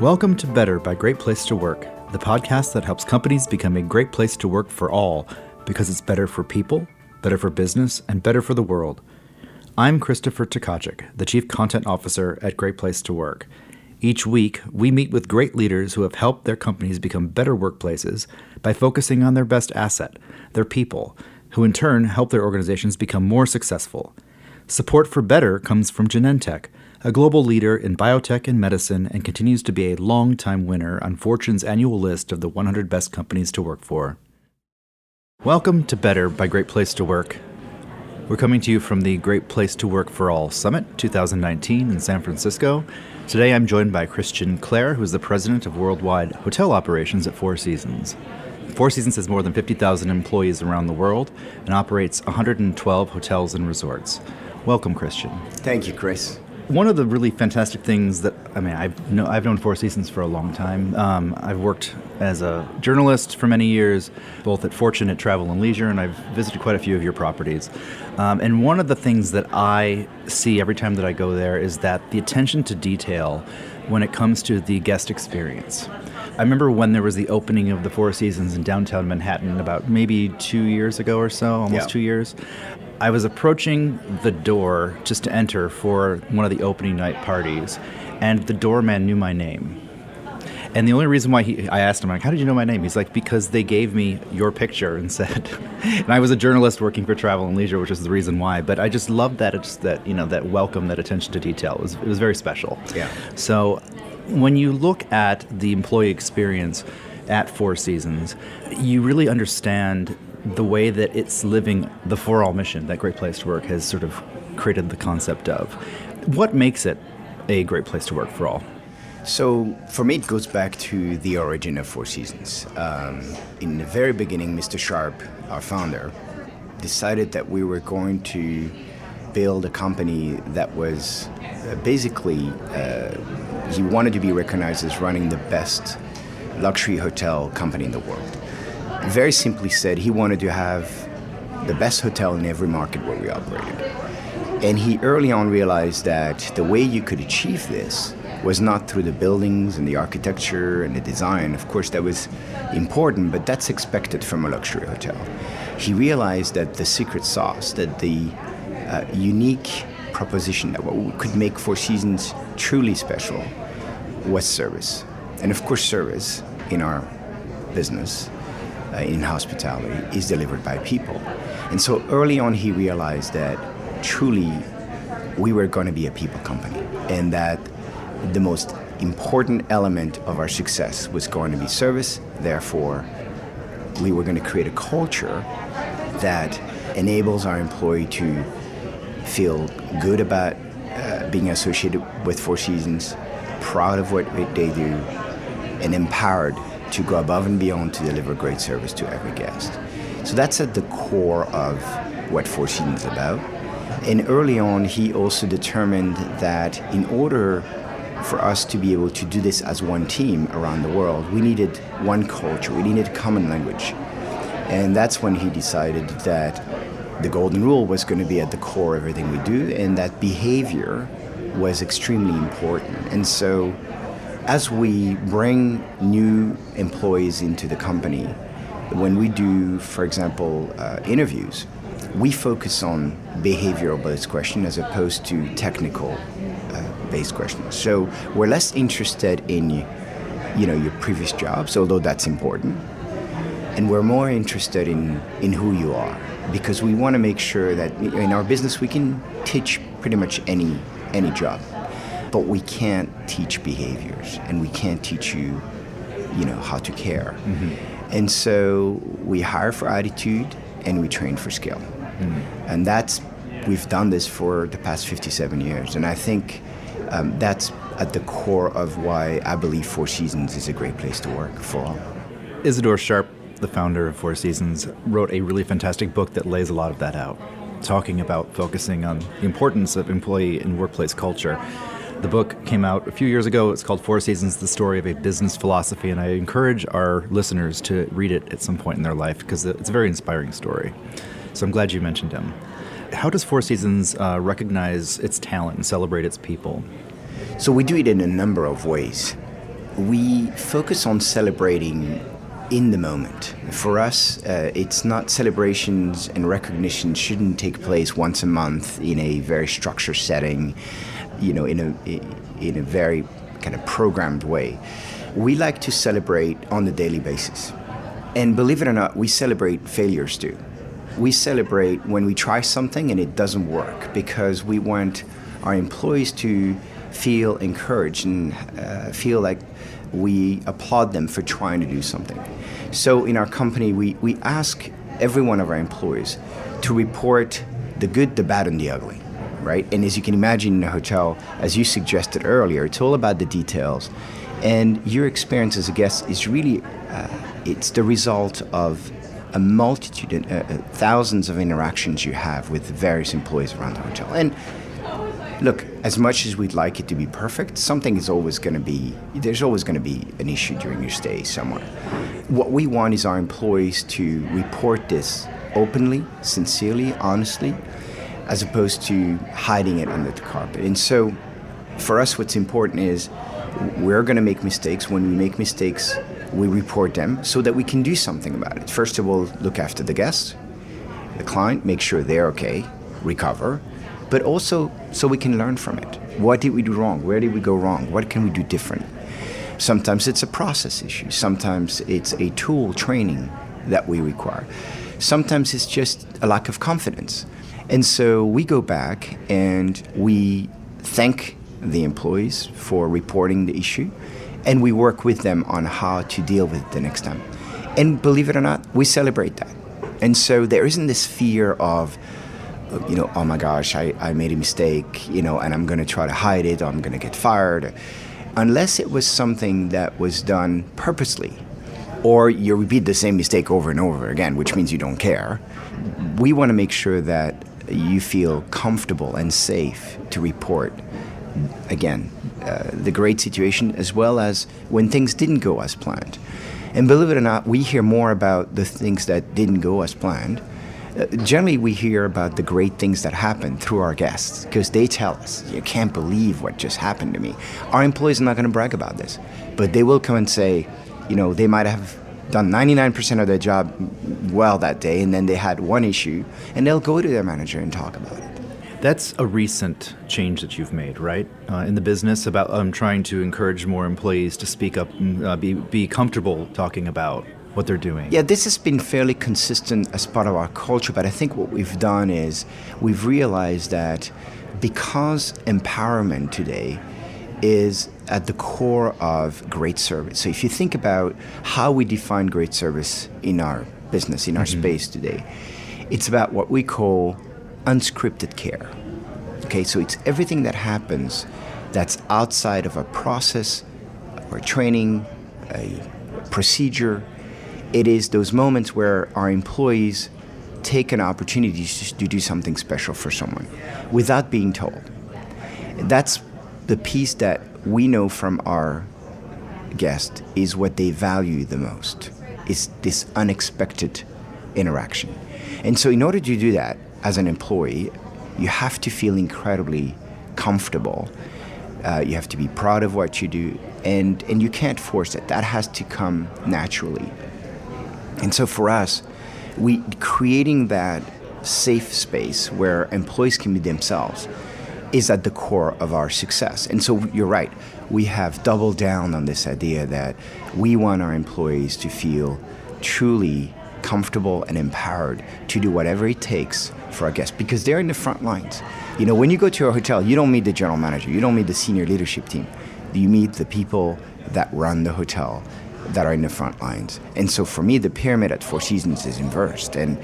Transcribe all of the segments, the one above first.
Welcome to Better by Great Place to Work, the podcast that helps companies become a great place to work for all because it's better for people, better for business, and better for the world. I'm Christopher Tkaczyk, the Chief Content Officer at Great Place to Work. Each week, we meet with great leaders who have helped their companies become better workplaces by focusing on their best asset, their people, who in turn help their organizations become more successful. Support for Better comes from Genentech, a global leader in biotech and medicine, and continues to be a long-time winner on Fortune's annual list of the 100 best companies to work for. Welcome to Better by Great Place to Work. We're coming to you from the Great Place to Work for All Summit 2019 in San Francisco. Today I'm joined by Christian Clerc, who is the president of worldwide hotel operations at Four Seasons. Four Seasons has more than 50,000 employees around the world and operates 112 hotels and resorts. Welcome, Christian. Thank you, Chris. One of the really fantastic things that I mean, I've know, I've known Four Seasons for a long time. Um, I've worked as a journalist for many years, both at Fortune at Travel and Leisure, and I've visited quite a few of your properties. Um, and one of the things that I see every time that I go there is that the attention to detail when it comes to the guest experience. I remember when there was the opening of the Four Seasons in downtown Manhattan about maybe two years ago or so, almost Yeah. two years. I was approaching the door just to enter for one of the opening night parties, and the doorman knew my name. And the only reason why he, I asked him, like, how did you know my name? He's like, because they gave me your picture and said, and I was a journalist working for Travel and Leisure, which is the reason why. But I just loved that, it's that, you know, that welcome, that attention to detail. It was, it was very special. Yeah. So when you look at the employee experience at Four Seasons, you really understand the way that it's living the for all mission that Great Place to Work has sort of created the concept of. What makes it a great place to work for all? So, for me, it goes back to the origin of Four Seasons. Um, in the very beginning, Mr. Sharp, our founder, decided that we were going to build a company that was uh, basically, uh, he wanted to be recognized as running the best luxury hotel company in the world. Very simply said, he wanted to have the best hotel in every market where we operated. And he early on realized that the way you could achieve this was not through the buildings and the architecture and the design. Of course, that was important, but that's expected from a luxury hotel. He realized that the secret sauce, that the uh, unique proposition that what could make Four Seasons truly special was service. And of course, service in our business, in hospitality, is delivered by people. And so early on, he realized that truly we were going to be a people company and that the most important element of our success was going to be service. Therefore, we were going to create a culture that enables our employee to feel good about uh, being associated with Four Seasons, proud of what they do, and empowered to go above and beyond to deliver great service to every guest. So that's at the core of what Four Seasons is about. And early on, he also determined that in order for us to be able to do this as one team around the world, we needed one culture, we needed a common language. And that's when he decided that the golden rule was going to be at the core of everything we do, and that behavior was extremely important. And so, as we bring new employees into the company, when we do, for example, uh, interviews, we focus on behavioral based questions as opposed to technical uh, based questions. So we're less interested in you know your previous jobs, although that's important, and we're more interested in in who you are because we want to make sure that in our business we can teach pretty much any any job, but we can't teach behaviors and we can't teach you you know how to care. And so we hire for attitude and we train for skill. And that's we've done this for the past 57 years, and I think um, that's at the core of why I believe Four Seasons is a great place to work for all. Isadore Sharp, the founder of Four Seasons, wrote a really fantastic book that lays a lot of that out, talking about focusing on the importance of employee and workplace culture. The book came out a few years ago. It's called Four Seasons The Story of a Business Philosophy, and I encourage our listeners to read it at some point in their life because it's a very inspiring story. So I'm glad you mentioned him. How does Four Seasons uh, recognize its talent and celebrate its people? So we do it in a number of ways. we focus on celebrating in the moment. For us, uh, it's not celebrations and recognition shouldn't take place once a month in a very structured setting, you know, in a in a very kind of programmed way. We like to celebrate on a daily basis. And believe it or not, we celebrate failures too. We celebrate when we try something and it doesn't work because we want our employees to feel encouraged and uh, feel like we applaud them for trying to do something. So in our company, we, we ask every one of our employees to report the good, the bad, and the ugly, right? And as you can imagine in a hotel, as you suggested earlier, it's all about the details. And your experience as a guest is really, uh, it's the result of a multitude, uh, uh thousands of interactions you have with various employees around the hotel. And look, as much as we'd like it to be perfect, something is always going to be, there's always going to be an issue during your stay somewhere. What we want is our employees to report this openly, sincerely, honestly, as opposed to hiding it under the carpet. And so for us, what's important is we're going to make mistakes. When we make mistakes, we report them so that we can do something about it. First of all, look after the guest, the client, make sure they're okay, recover, but also so we can learn from it. What did we do wrong? Where did we go wrong? What can we do different? Sometimes it's a process issue, sometimes it's a tool training that we require. Sometimes it's just a lack of confidence. And so we go back and we thank the employees for reporting the issue and we work with them on how to deal with it the next time. And believe it or not, we celebrate that. And so there isn't this fear of, you know, oh my gosh, I, I made a mistake, you know, and I'm going to try to hide it or I'm going to get fired. Unless it was something that was done purposely or you repeat the same mistake over and over again, which means you don't care. We want to make sure that you feel comfortable and safe to report, again, uh, the great situation as well as when things didn't go as planned. And believe it or not, we hear more about the things that didn't go as planned uh, generally we hear about the great things that happen through our guests because they tell us you can't believe what just happened to me our employees are not going to brag about this but they will come and say you know they might have done 99% of their job well that day and then they had one issue and they'll go to their manager and talk about it that's a recent change that you've made, right, uh, in the business about um, trying to encourage more employees to speak up and uh, be, be comfortable talking about what they're doing? Yeah, this has been fairly consistent as part of our culture, but I think what we've done is we've realized that because empowerment today is at the core of great service. So if you think about how we define great service in our business, in our mm-hmm. space today, it's about what we call unscripted care. Okay, so it's everything that happens that's outside of a process or training, a procedure, it is those moments where our employees take an opportunity to do something special for someone without being told. That's the piece that we know from our guest is what they value the most is this unexpected interaction. And so in order to do that as an employee, you have to feel incredibly comfortable. Uh, you have to be proud of what you do, and, and you can't force it. That has to come naturally. And so for us, we creating that safe space where employees can be themselves is at the core of our success. And so you're right. We have doubled down on this idea that we want our employees to feel truly comfortable and empowered to do whatever it takes for our guests because they're in the front lines. You know, when you go to a hotel, you don't meet the general manager, you don't meet the senior leadership team. You meet the people that run the hotel that are in the front lines. And so for me, the pyramid at Four Seasons is inversed. And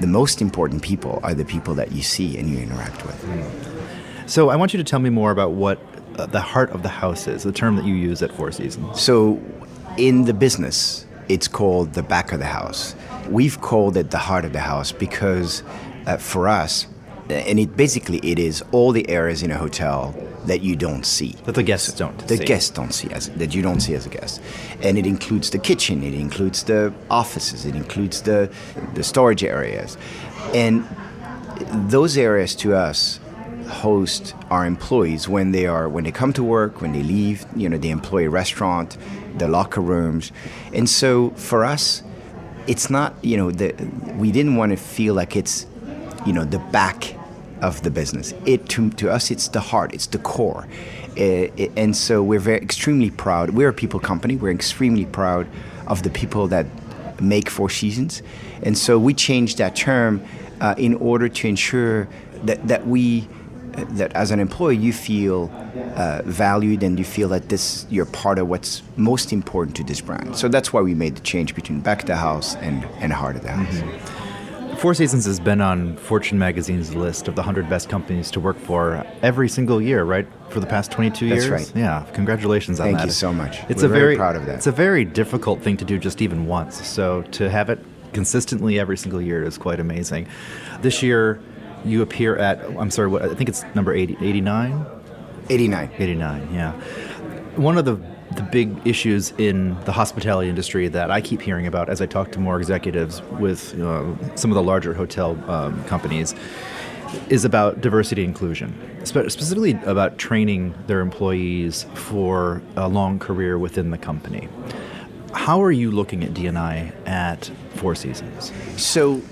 the most important people are the people that you see and you interact with. So I want you to tell me more about what uh, the heart of the house is, the term that you use at Four Seasons. So in the business, it's called the back of the house. We've called it the heart of the house because uh, for us, and it basically it is all the areas in a hotel that you don't see that the guests don't the see. guests don't see as that you don't see as a guest and it includes the kitchen it includes the offices it includes the the storage areas and those areas to us host our employees when they are when they come to work, when they leave, you know, the employee restaurant, the locker rooms. And so for us, it's not, you know, the, we didn't want to feel like it's, you know, the back of the business. It to, to us, it's the heart, it's the core. Uh, and so we're very extremely proud. We're a people company. We're extremely proud of the people that make Four Seasons, and so we changed that term uh, in order to ensure that that we that as an employee you feel uh, valued and you feel that this you're part of what's most important to this brand. So that's why we made the change between back of the house and, and heart of the house. Mm-hmm. Four Seasons has been on Fortune magazine's list of the 100 best companies to work for every single year, right? For the past 22 That's years. right. Yeah, congratulations on Thank that. you so much. It's We're a very very proud of that. It's a very difficult thing to do just even once. So to have it consistently every single year is quite amazing. This year, you appear at, I'm sorry, what, I think it's number 80, 89? 89. 89, yeah. One of the the big issues in the hospitality industry that I keep hearing about as I talk to more executives with uh, some of the larger hotel um, companies is about diversity inclusion, Spe- specifically about training their employees for a long career within the company. How are you looking at D&I at Four Seasons? So,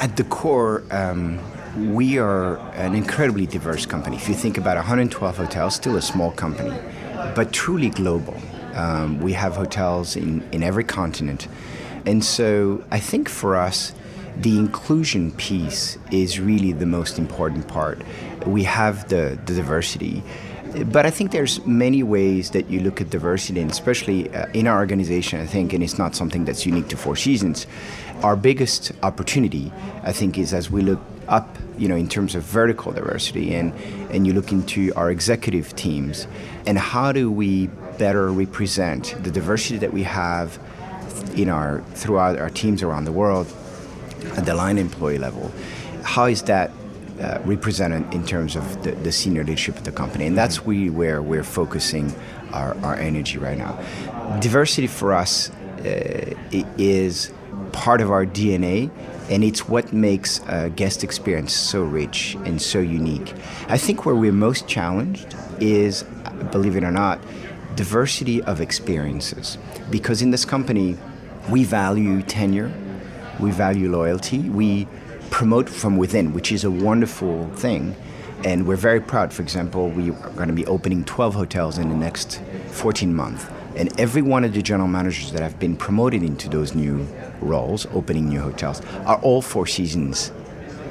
at the core, um, we are an incredibly diverse company. If you think about 112 hotels, still a small company, but truly global. Um, we have hotels in, in every continent. And so I think for us, the inclusion piece is really the most important part. We have the, the diversity, but I think there's many ways that you look at diversity, and especially uh, in our organization, I think, and it's not something that's unique to Four Seasons. Our biggest opportunity, I think, is as we look up, you know, in terms of vertical diversity, and and you look into our executive teams, and how do we better represent the diversity that we have in our throughout our teams around the world at the line employee level. How is that uh, represented in terms of the, the, senior leadership of the company? And that's really where we're focusing our, our energy right now. Diversity for us uh, is part of our DNA, and it's what makes a guest experience so rich and so unique. I think where we're most challenged is, believe it or not, diversity of experiences. Because in this company, we value tenure, we value loyalty, we promote from within, which is a wonderful thing. And we're very proud. For example, we are going to be opening 12 hotels in the next 14 months. And every one of the general managers that have been promoted into those new roles, opening new hotels, are all Four Seasons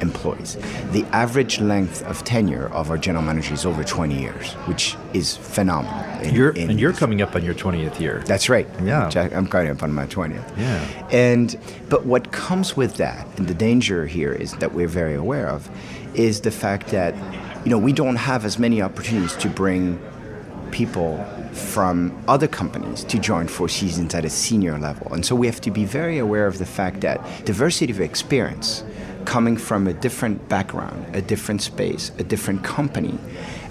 employees. The average length of tenure of our general manager is over 20 years, which is phenomenal. In, you're, in and you're coming up on your 20th year. That's right. Yeah. I, am coming up on my 20th. Yeah. And but what comes with that, and the danger here is that we're very aware of, is the fact that you know we don't have as many opportunities to bring people from other companies to join Four Seasons at a senior level. And so we have to be very aware of the fact that diversity of experience coming from a different background, a different space, a different company,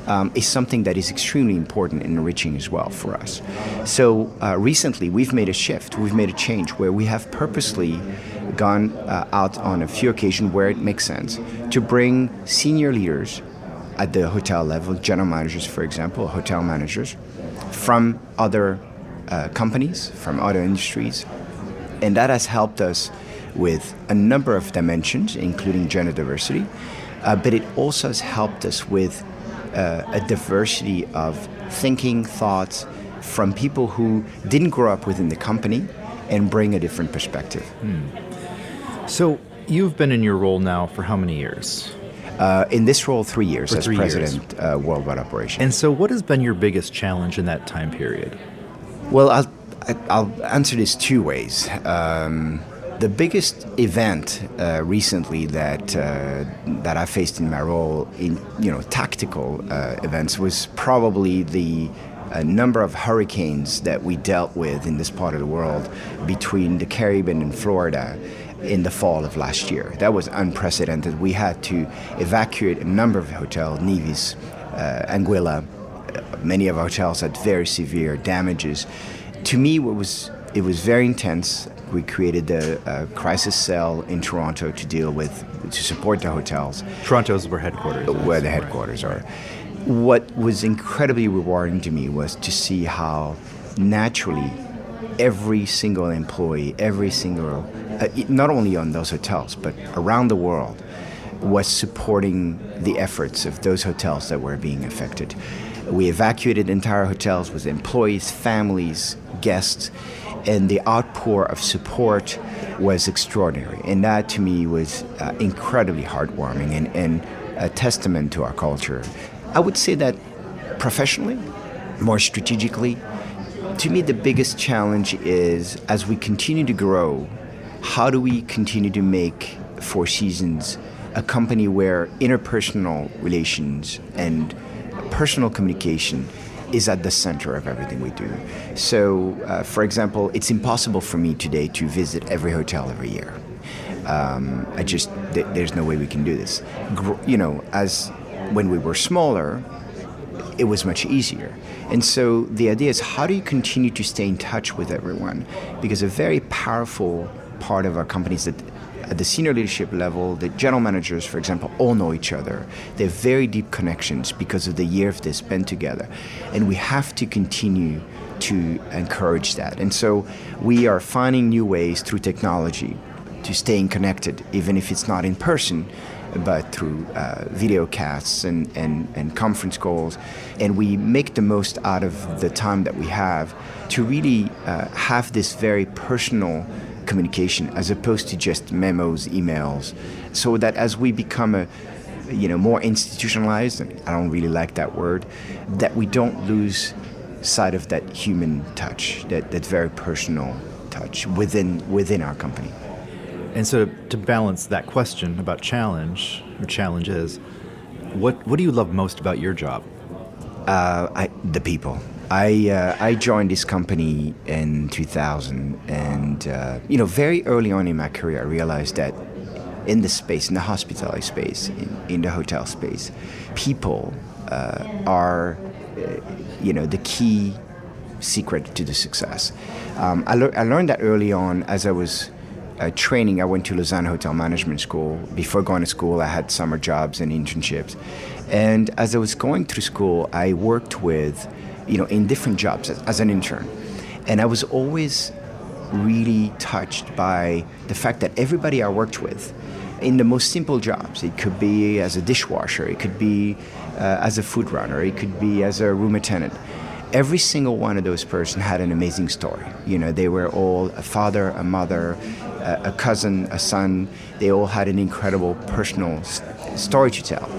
um, is something that is extremely important and enriching as well for us. So uh, recently, we've made a shift, we've made a change where we have purposely gone uh, out on a few occasions where it makes sense to bring senior leaders at the hotel level, general managers, for example, hotel managers, from other uh, companies, from other industries. And that has helped us with a number of dimensions, including gender diversity, uh, but it also has helped us with uh, a diversity of thinking, thoughts from people who didn't grow up within the company and bring a different perspective. Hmm. So, you've been in your role now for how many years? Uh, in this role, three years for as three president uh, worldwide operation. And so, what has been your biggest challenge in that time period? Well, I'll, I'll answer this two ways. Um, the biggest event uh, recently that uh, that I faced in my role in you know tactical uh, events was probably the uh, number of hurricanes that we dealt with in this part of the world between the Caribbean and Florida in the fall of last year. That was unprecedented. We had to evacuate a number of hotels, Nevis, uh, Anguilla. Uh, many of our hotels had very severe damages. To me, what was it was very intense. We created a, a, uh, crisis cell in Toronto to deal with, to support the hotels. Toronto is where headquarters uh, Where the headquarters are. What was incredibly rewarding to me was to see how naturally every single employee, every single, uh, not only on those hotels, but around the world, was supporting the efforts of those hotels that were being affected. We evacuated entire hotels with employees, families, guests, and the outpour of support was extraordinary. And that to me was uh, incredibly heartwarming and, and a testament to our culture. I would say that professionally, more strategically, to me, the biggest challenge is as we continue to grow, how do we continue to make Four Seasons a company where interpersonal relations and personal communication is at the center of everything we do. So, uh, for example, it's impossible for me today to visit every hotel every year. Um, I just th- there's no way we can do this. Gr- you know, as when we were smaller, it was much easier. And so the idea is how do you continue to stay in touch with everyone? Because a very powerful part of our company is that at the senior leadership level, the general managers, for example, all know each other. They have very deep connections because of the years they spent together. And we have to continue to encourage that. And so we are finding new ways through technology to staying connected, even if it's not in person but through uh, video casts and, and, and conference calls. And we make the most out of the time that we have to really uh, have this very personal communication as opposed to just memos, emails, so that as we become a you know more institutionalized, and I don't really like that word, that we don't lose sight of that human touch, that, that very personal touch within within our company. And so, to balance that question about challenge or challenges, what what do you love most about your job? Uh, I, the people. I uh, I joined this company in 2000, and uh, you know, very early on in my career, I realized that in the space, in the hospitality space, in, in the hotel space, people uh, are, uh, you know, the key secret to the success. Um, I, le- I learned that early on as I was uh, training, I went to Lausanne Hotel Management School. Before going to school, I had summer jobs and internships. And as I was going through school, I worked with, you know, in different jobs as, as an intern. And I was always really touched by the fact that everybody I worked with, in the most simple jobs, it could be as a dishwasher, it could be uh, as a food runner, it could be as a room attendant every single one of those persons had an amazing story. You know, they were all a father, a mother, a, cousin, a son. They all had an incredible personal story to tell.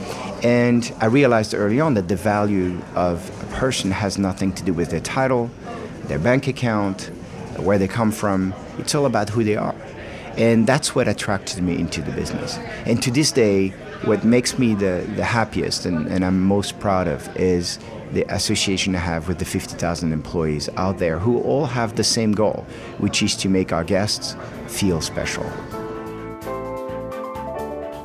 And I realized early on that the value of a person has nothing to do with their title, their bank account, where they come from. It's all about who they are. And that's what attracted me into the business. And to this day, what makes me the, the happiest and, and I'm most proud of is the association I have with the 50,000 employees out there who all have the same goal, which is to make our guests feel special.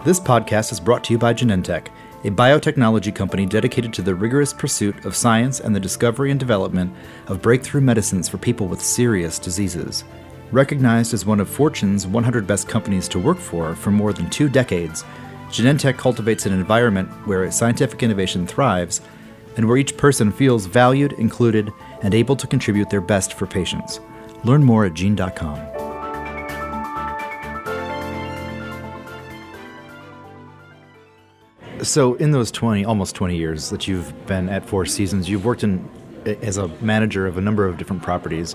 This podcast is brought to you by Genentech, a biotechnology company dedicated to the rigorous pursuit of science and the discovery and development of breakthrough medicines for people with serious diseases. Recognized as one of Fortune's 100 best companies to work for for more than two decades, Genentech cultivates an environment where scientific innovation thrives and where each person feels valued, included, and able to contribute their best for patients. Learn more at gene.com. So, in those 20, almost 20 years that you've been at Four Seasons, you've worked in as a manager of a number of different properties.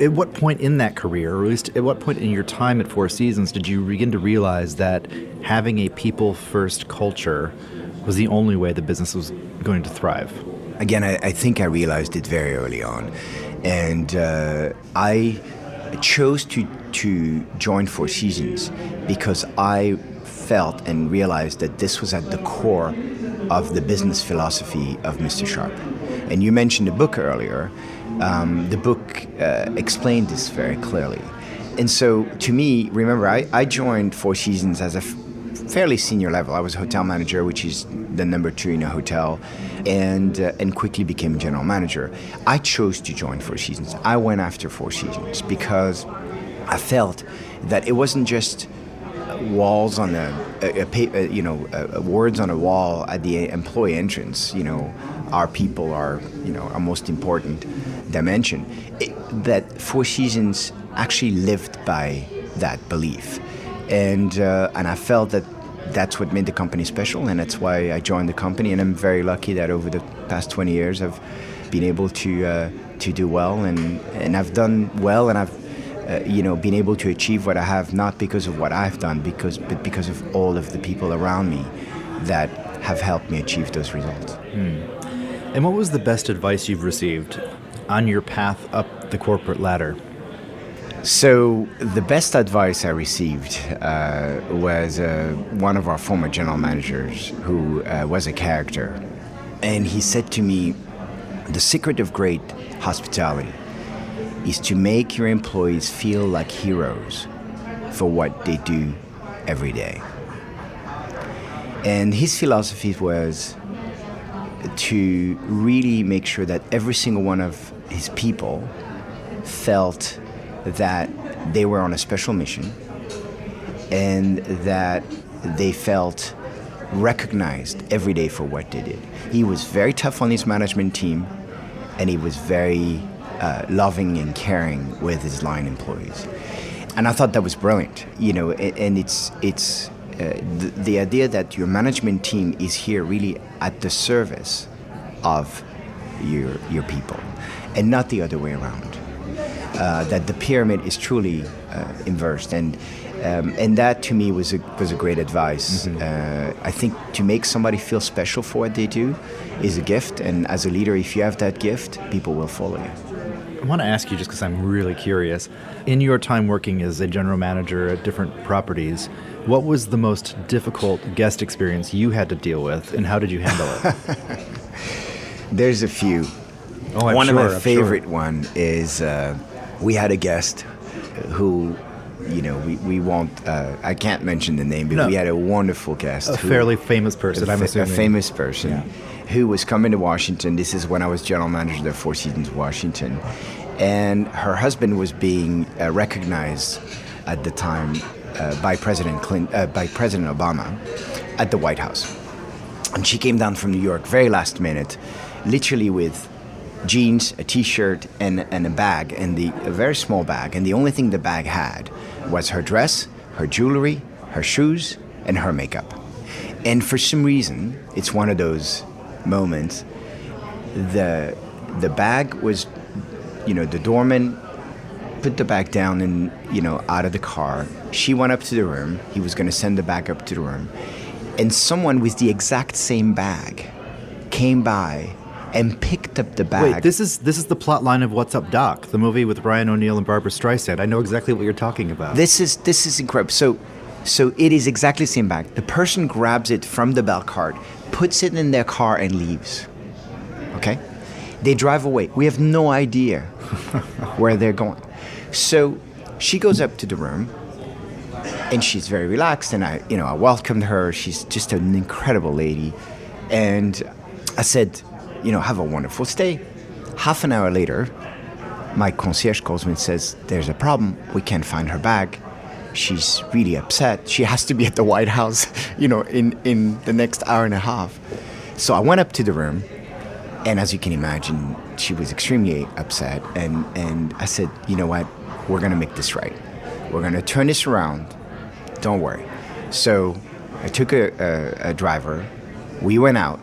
At what point in that career, or at least at what point in your time at Four Seasons, did you begin to realize that having a people first culture was the only way the business was going to thrive? Again, I, I think I realized it very early on. And uh, I chose to, to join Four Seasons because I felt and realized that this was at the core of the business philosophy of Mr. Sharp. And you mentioned the book earlier. Um, the book uh, explained this very clearly. And so, to me, remember, I, I joined Four Seasons as a fairly senior level. I was a hotel manager, which is the number two in a hotel, and uh, and quickly became general manager. I chose to join Four Seasons. I went after Four Seasons because I felt that it wasn't just walls on a, a, a, you know words on a wall at the employee entrance. You know, our people are you know our most important dimension. It, that Four Seasons actually lived by that belief, and uh, and I felt that that's what made the company special, and that's why I joined the company. And I'm very lucky that over the past 20 years, I've been able to uh, to do well, and and I've done well, and I've uh, you know been able to achieve what I have not because of what I've done, because but because of all of the people around me that have helped me achieve those results. Hmm. And what was the best advice you've received on your path up the corporate ladder? So, the best advice I received uh, was uh, one of our former general managers who uh, was a character. And he said to me, The secret of great hospitality is to make your employees feel like heroes for what they do every day. And his philosophy was to really make sure that every single one of his people felt that they were on a special mission and that they felt recognized every day for what they did. He was very tough on his management team and he was very uh, loving and caring with his line employees. And I thought that was brilliant, you know, and it's, it's uh, the, the idea that your management team is here really at the service of your, your people and not the other way around uh, that the pyramid is truly uh, inversed, and um, and that to me was a was a great advice. Mm-hmm. Uh, I think to make somebody feel special for what they do is a gift, and as a leader, if you have that gift, people will follow you. I want to ask you just because I'm really curious. In your time working as a general manager at different properties, what was the most difficult guest experience you had to deal with, and how did you handle it? There's a few. Oh, I'm one sure, of my I'm favorite sure. one is uh, we had a guest who you know, we, we won't, uh, I can't mention the name, but No. we had a wonderful guest. A who- fairly famous person, I'm assuming. a famous person Yeah. who was coming to Washington. This is when I was general manager of Four Seasons Washington. And her husband was being uh, recognized at the time uh, by President Clinton, uh, by President Obama at the White House. And she came down from New York very last minute, literally with jeans, a t-shirt, and, and a bag, and the a very small bag. And the only thing the bag had was her dress, her jewelry, her shoes, and her makeup. And for some reason, it's one of those moments. The the bag was, you know, the doorman put the bag down and you know out of the car. She went up to the room. He was going to send the bag up to the room, and someone with the exact same bag came by and picked up the bag. Wait, this is this is the plot line of What's Up, Doc, the movie with Ryan O'Neal and Barbara Streisand. I know exactly what you're talking about. This is this is incredible. So, so it is exactly the same bag. The person grabs it from the bell cart, puts it in their car, and leaves. Okay, they drive away. We have no idea where they're going. So, she goes up to the room, and she's very relaxed. And I, you know, I welcomed her. She's just an incredible lady, and I said, you know, have a wonderful stay. Half an hour later, my concierge calls me and says, There's a problem. We can't find her bag. She's really upset. She has to be at the White House, you know, in, in the next hour and a half. So I went up to the room, and as you can imagine, she was extremely upset. And, and I said, You know what? We're going to make this right. We're going to turn this around. Don't worry. So I took a, a, a driver. We went out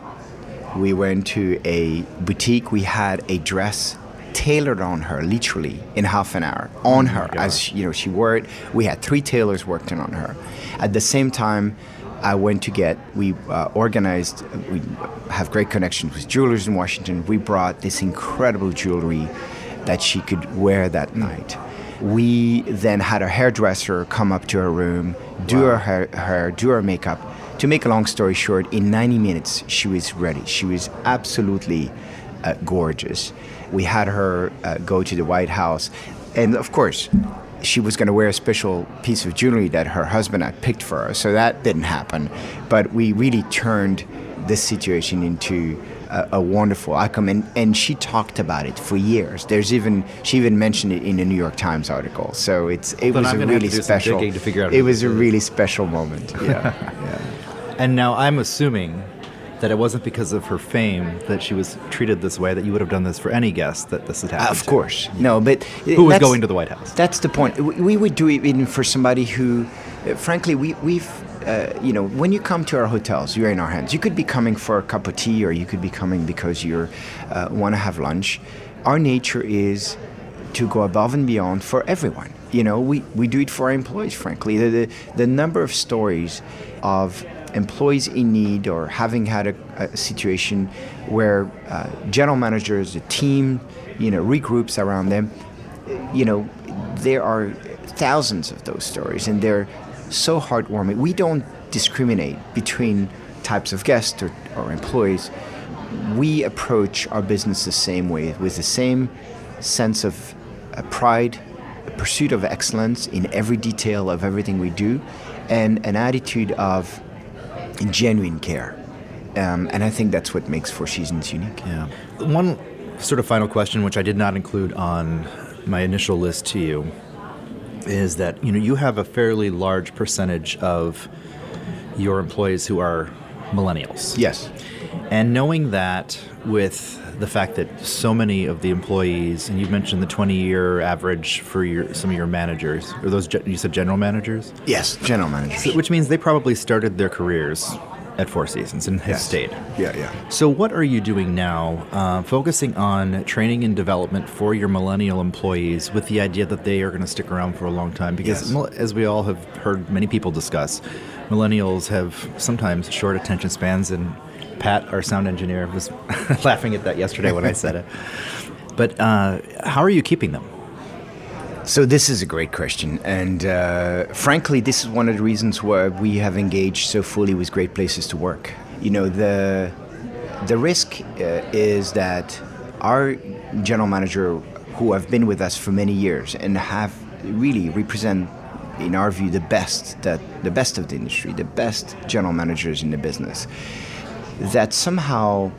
we went to a boutique. We had a dress tailored on her, literally in half an hour, on her as you know she wore it. We had three tailors working on her. At the same time, I went to get. We uh, organized. We have great connections with jewelers in Washington. We brought this incredible jewelry that she could wear that night. We then had a hairdresser come up to her room, do her hair, do her makeup. To make a long story short, in 90 minutes she was ready. She was absolutely uh, gorgeous. We had her uh, go to the White House, and of course, she was going to wear a special piece of jewelry that her husband had picked for her. So that didn't happen. But we really turned this situation into a, a, wonderful outcome. And, and she talked about it for years. There's even she even mentioned it in a New York Times article. So it's it but was a really special. to figure out it was a really special moment. Yeah. yeah. And now I'm assuming that it wasn't because of her fame that she was treated this way, that you would have done this for any guest that this had happened. Uh, of course. No, but. Who was going to the White House? That's the point. We would do it even for somebody who, uh, frankly, we, we've. Uh, you know, when you come to our hotels, you're in our hands. You could be coming for a cup of tea, or you could be coming because you uh, want to have lunch. Our nature is to go above and beyond for everyone. You know, we, we do it for our employees, frankly. The, the, the number of stories of employees in need or having had a, a situation where uh, general managers, the team, you know, regroups around them, you know, there are thousands of those stories and they're so heartwarming. We don't discriminate between types of guests or, or employees. We approach our business the same way, with the same sense of uh, pride, pursuit of excellence in every detail of everything we do, and an attitude of genuine care. Um, and I think that's what makes Four Seasons unique. Yeah. One sort of final question, which I did not include on my initial list to you, is that you know you have a fairly large percentage of your employees who are millennials. Yes. And knowing that with the fact that so many of the employees, and you've mentioned the 20 year average for your, some of your managers, or those, you said general managers? Yes, general managers. So, which means they probably started their careers at Four Seasons and have yes. stayed. Yeah, yeah. So, what are you doing now, uh, focusing on training and development for your millennial employees with the idea that they are going to stick around for a long time? Because, yes. as we all have heard many people discuss, millennials have sometimes short attention spans and Pat, our sound engineer, was laughing at that yesterday when I said it. But uh, how are you keeping them? So this is a great question, and uh, frankly, this is one of the reasons why we have engaged so fully with Great Places to Work. You know, the the risk uh, is that our general manager, who have been with us for many years and have really represent, in our view, the best that the best of the industry, the best general managers in the business that somehow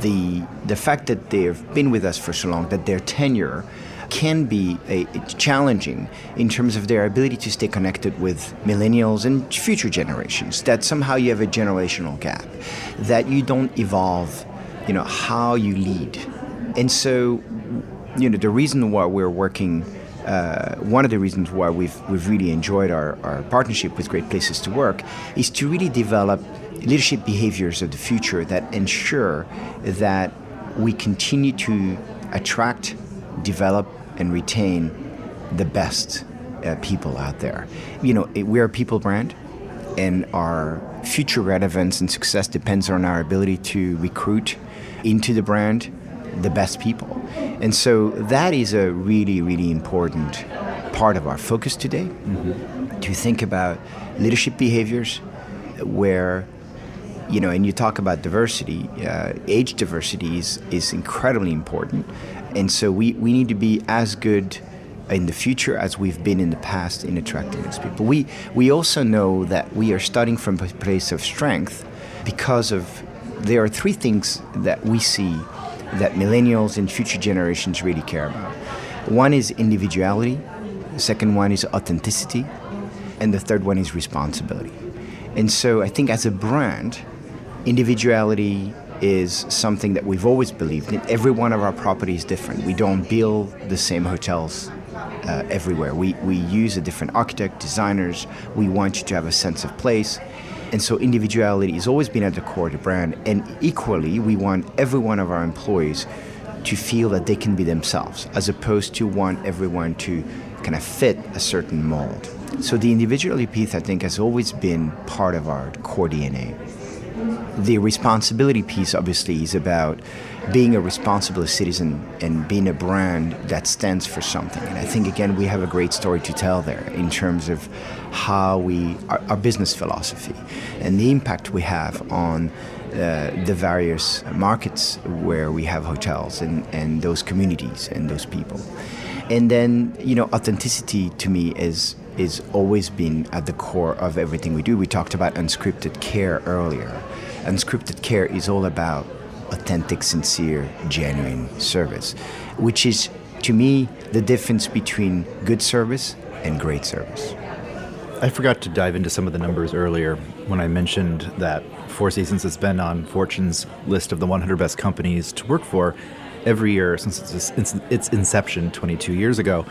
the the fact that they've been with us for so long, that their tenure can be a, challenging in terms of their ability to stay connected with millennials and future generations. That somehow you have a generational gap, that you don't evolve, you know, how you lead, and so, you know, the reason why we're working. Uh, one of the reasons why we've, we've really enjoyed our, our partnership with Great Places to Work is to really develop leadership behaviors of the future that ensure that we continue to attract, develop, and retain the best uh, people out there. You know, we're a people brand, and our future relevance and success depends on our ability to recruit into the brand the best people. And so that is a really, really important part of our focus today mm-hmm. to think about leadership behaviors where you know, and you talk about diversity, uh, age diversity is, is incredibly important. And so we, we need to be as good in the future as we've been in the past in attracting those people. We, we also know that we are starting from a place of strength because of there are three things that we see that millennials and future generations really care about. One is individuality, the second one is authenticity, and the third one is responsibility. And so I think as a brand, individuality is something that we've always believed in. Every one of our properties is different. We don't build the same hotels uh, everywhere. We, we use a different architect, designers. We want you to have a sense of place. And so individuality has always been at the core of the brand. And equally, we want every one of our employees to feel that they can be themselves, as opposed to want everyone to kind of fit a certain mold. So the individuality piece, I think, has always been part of our core DNA the responsibility piece obviously is about being a responsible citizen and being a brand that stands for something. And I think again we have a great story to tell there in terms of how we our, our business philosophy and the impact we have on uh, the various markets where we have hotels and, and those communities and those people. And then, you know, authenticity to me is is always been at the core of everything we do. We talked about unscripted care earlier. Unscripted care is all about authentic, sincere, genuine service, which is to me the difference between good service and great service. I forgot to dive into some of the numbers earlier when I mentioned that Four Seasons has been on Fortune's list of the 100 best companies to work for every year since its inception 22 years ago.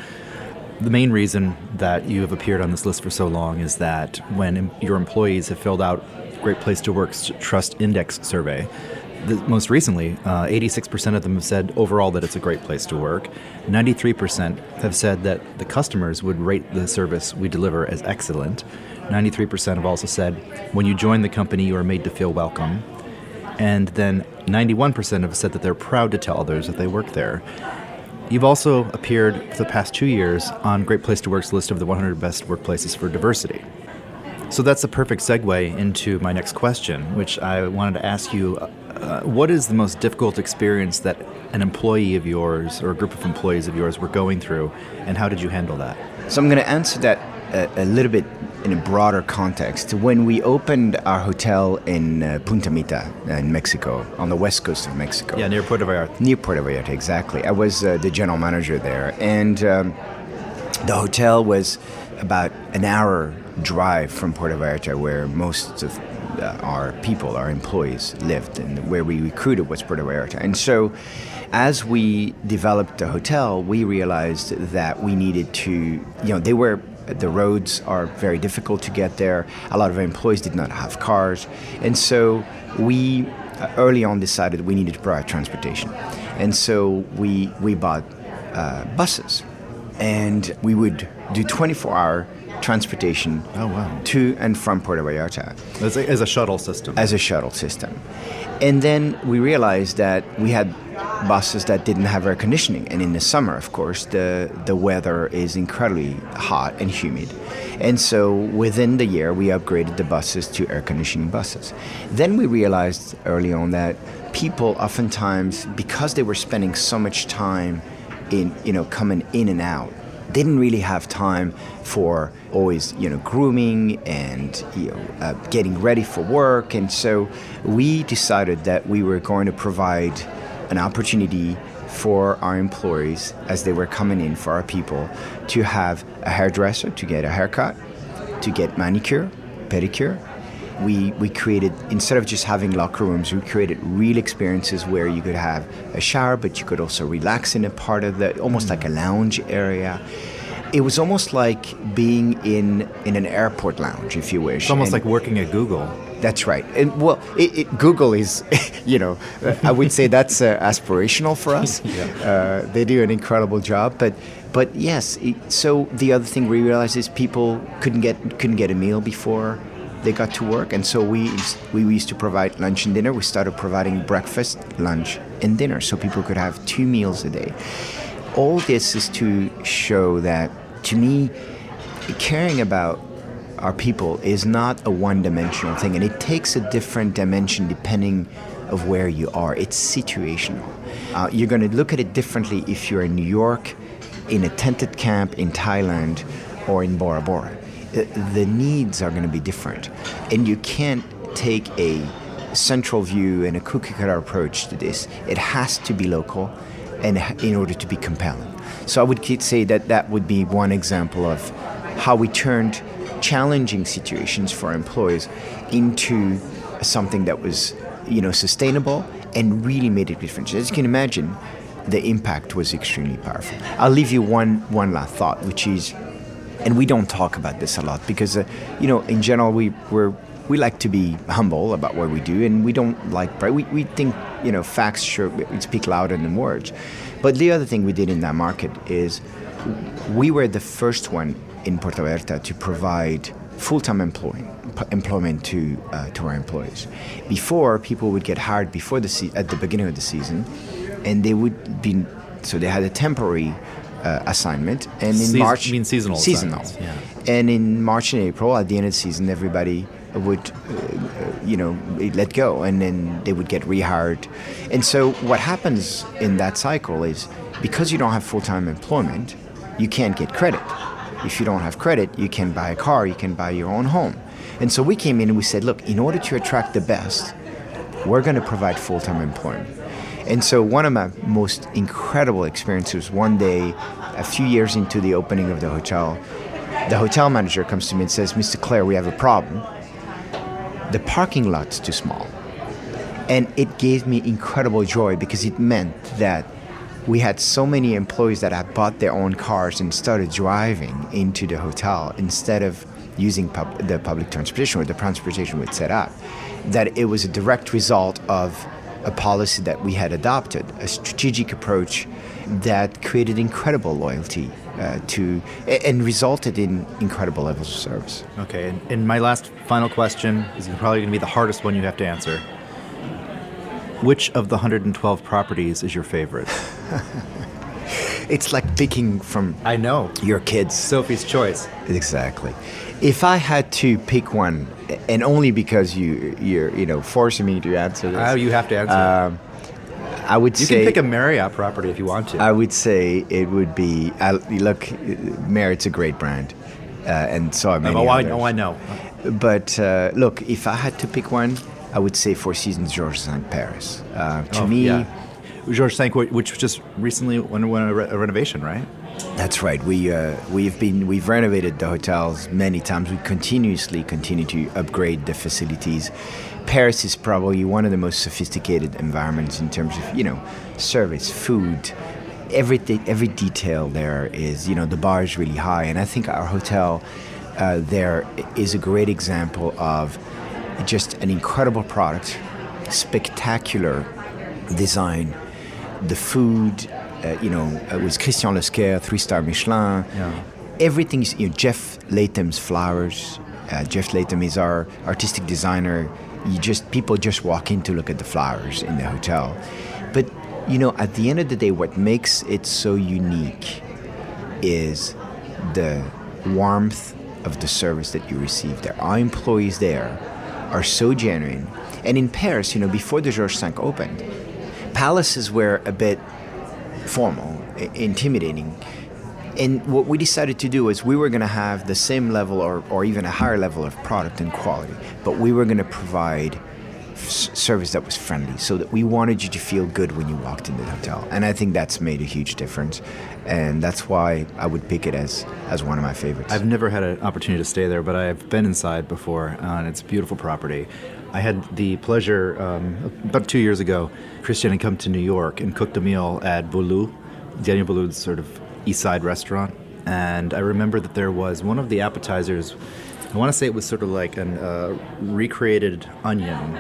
The main reason that you have appeared on this list for so long is that when your employees have filled out Great Place to Work's Trust Index survey, the, most recently, uh, 86% of them have said overall that it's a great place to work. 93% have said that the customers would rate the service we deliver as excellent. 93% have also said when you join the company, you are made to feel welcome. And then 91% have said that they're proud to tell others that they work there. You've also appeared for the past two years on Great Place to Work's list of the 100 best workplaces for diversity. So that's a perfect segue into my next question, which I wanted to ask you. Uh, what is the most difficult experience that an employee of yours or a group of employees of yours were going through, and how did you handle that? So I'm going to answer that a, a, little bit in a broader context. When we opened our hotel in uh, Punta Mita in Mexico, on the west coast of Mexico. Yeah, near Puerto Vallarta. Near Puerto Vallarta, exactly. I was uh, the general manager there, and um, the hotel was about an hour drive from Puerto Vallarta, where most of our people, our employees, lived, and where we recruited was Puerto Vallarta. And so, as we developed the hotel, we realized that we needed to, you know, they were the roads are very difficult to get there. A lot of our employees did not have cars, and so we uh, early on decided we needed to provide transportation, and so we we bought uh, buses, and we would do 24-hour transportation oh, wow. to and from Puerto Vallarta. As a, as a shuttle system. As a shuttle system. And then we realized that we had buses that didn't have air conditioning. And in the summer, of course, the, the weather is incredibly hot and humid. And so within the year, we upgraded the buses to air conditioning buses. Then we realized early on that people oftentimes, because they were spending so much time in, you know, coming in and out, didn't really have time for always you know grooming and you know uh, getting ready for work. And so we decided that we were going to provide an opportunity for our employees as they were coming in for our people to have a hairdresser to get a haircut to get manicure pedicure we, we created instead of just having locker rooms we created real experiences where you could have a shower but you could also relax in a part of the almost like a lounge area. It was almost like being in in an airport lounge if you wish it's almost and like working at google. That's right. And well it, it, google is you know i would say that's uh, aspirational for us. Yeah. uh, they do an incredible job but but yes it, so the other thing we realized is people couldn't get couldn't get a meal before they got to work, and so we we used to provide lunch and dinner. We started providing breakfast, lunch, and dinner, so people could have two meals a day. All this is to show that, to me, caring about our people is not a one-dimensional thing, and it takes a different dimension depending of where you are. It's situational. Uh, you're going to look at it differently if you're in New York, in a tented camp in Thailand, or in Bora Bora the needs are going to be different. And you can't take a central view and a cookie cutter approach to this. It has to be local and in order to be compelling. So I would say that that would be one example of how we turned challenging situations for employees into something that was, you know, sustainable and really made a difference. As you can imagine, the impact was extremely powerful. I'll leave you one one last thought, which is and we don't talk about this a lot because uh, you know in general we we we like to be humble about what we do and we don't like we, we think you know facts sure speak louder than words. But the other thing we did in that market is we were the first one in Puerto Vallarta to provide full-time employment employment to uh, to our employees. Before people would get hired before the se- at the beginning of the season and they would be so they had a temporary uh, assignment, and in Season, March, mean seasonal, seasonal, yeah. And in March and April, at the end of the season, everybody would, uh, you know, let go, and then they would get rehired. And so, what happens in that cycle is because you don't have full time employment, you can't get credit. If you don't have credit, you can buy a car, you can buy your own home. And so we came in and we said, look, in order to attract the best, we're going to provide full time employment. And so one of my most incredible experiences one day, a few years into the opening of the hotel, the hotel manager comes to me and says, Mr. Clerc, we have a problem. The parking lot's too small. And it gave me incredible joy because it meant that we had so many employees that had bought their own cars and started driving into the hotel instead of using pub- the public transportation or the transportation we'd set up, that it was a direct result of a policy that we had adopted, a strategic approach that created incredible loyalty uh, to and resulted in incredible levels of service. Okay, and, and my last final question is probably going to be the hardest one you have to answer. Which of the 112 properties is your favorite? it's like picking from I know your kids. Sophie's choice. Exactly. If I had to pick one, and only because you you're you know forcing me to answer this. Oh, you have to answer. Um, I would you say you can pick a Marriott property if you want to. I would say it would be. I, look, Marriott's a great brand, uh, and so are many oh. I, oh, I know. But uh, look, if I had to pick one, I would say Four Seasons George V Paris. Uh, to oh, me, yeah. George V, which just recently underwent a, re- a renovation, right? That's right. We uh, we've been we've renovated the hotels many times. We continuously continue to upgrade the facilities. Paris is probably one of the most sophisticated environments in terms of you know service, food, everything. Every detail there is you know the bar is really high, and I think our hotel uh, there is a great example of just an incredible product, spectacular design, the food uh, you know, it was Christian Le Squer, three star Michelin. Yeah. Everything's, you know, Jeff Leatham's flowers. Uh, Jeff Leatham is our artistic designer. You just, people just walk in to look at the flowers in the hotel. But, you know, at the end of the day, what makes it so unique is the warmth of the service that you receive there. Our employees there are so genuine. And in Paris, you know, before the George V opened, palaces were a bit formal, intimidating. And what we decided to do is we were going to have the same level or, or even a higher level of product and quality, but we were going to provide service that was friendly so that we wanted you to feel good when you walked into the hotel. And I think that's made a huge difference. And that's why I would pick it as, as one of my favorites. I've never had an opportunity to stay there, but I've been inside before, uh, and it's a beautiful property. I had the pleasure um, about two years ago. Christian had come to New York and cooked a meal at Boulud, Daniel Boulud's sort of East Side restaurant, and I remember that there was one of the appetizers. I want to say it was sort of like a uh, recreated onion.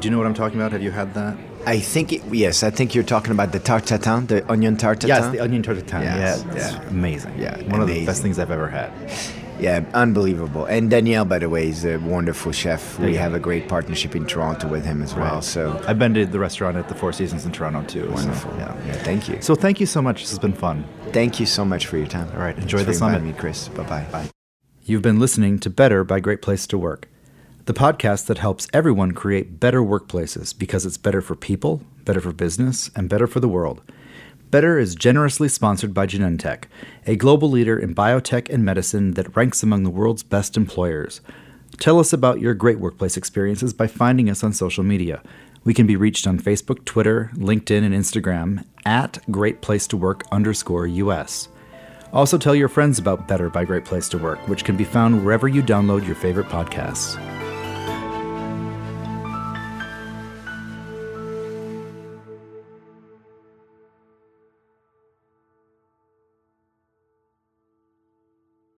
Do you know what I'm talking about? Have you had that? I think it, yes. I think you're talking about the tarte tatin, the onion tarte tatin. Yes, the onion tarte tatin. Yes, yeah, yeah, amazing. Yeah, one amazing. of the best things I've ever had. Yeah, unbelievable. And Daniel, by the way, is a wonderful chef. We have a great partnership in Toronto with him as well. Right. So I've been to the restaurant at the Four Seasons in Toronto too. Wonderful. So, yeah. yeah. Thank you. So thank you so much. This has been fun. Thank you so much for your time. All right. Enjoy Thanks the summit. me, Chris. Bye-bye. Bye. You've been listening to Better by Great Place to Work, the podcast that helps everyone create better workplaces because it's better for people, better for business, and better for the world. Better is generously sponsored by Genentech, a global leader in biotech and medicine that ranks among the world's best employers. Tell us about your great workplace experiences by finding us on social media. We can be reached on Facebook, Twitter, LinkedIn, and Instagram at Great Place to Work underscore US. Also, tell your friends about Better by Great Place to Work, which can be found wherever you download your favorite podcasts.